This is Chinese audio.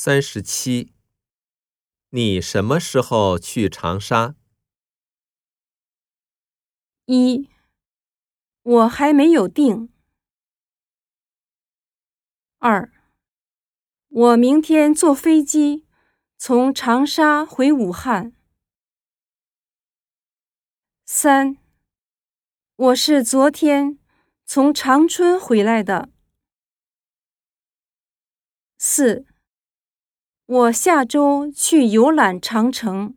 三十七。你什么时候去长沙？一，我还没有定。二，我明天坐飞机从长沙回武汉。三，我是昨天从长春回来的。四，我下周去游览长城。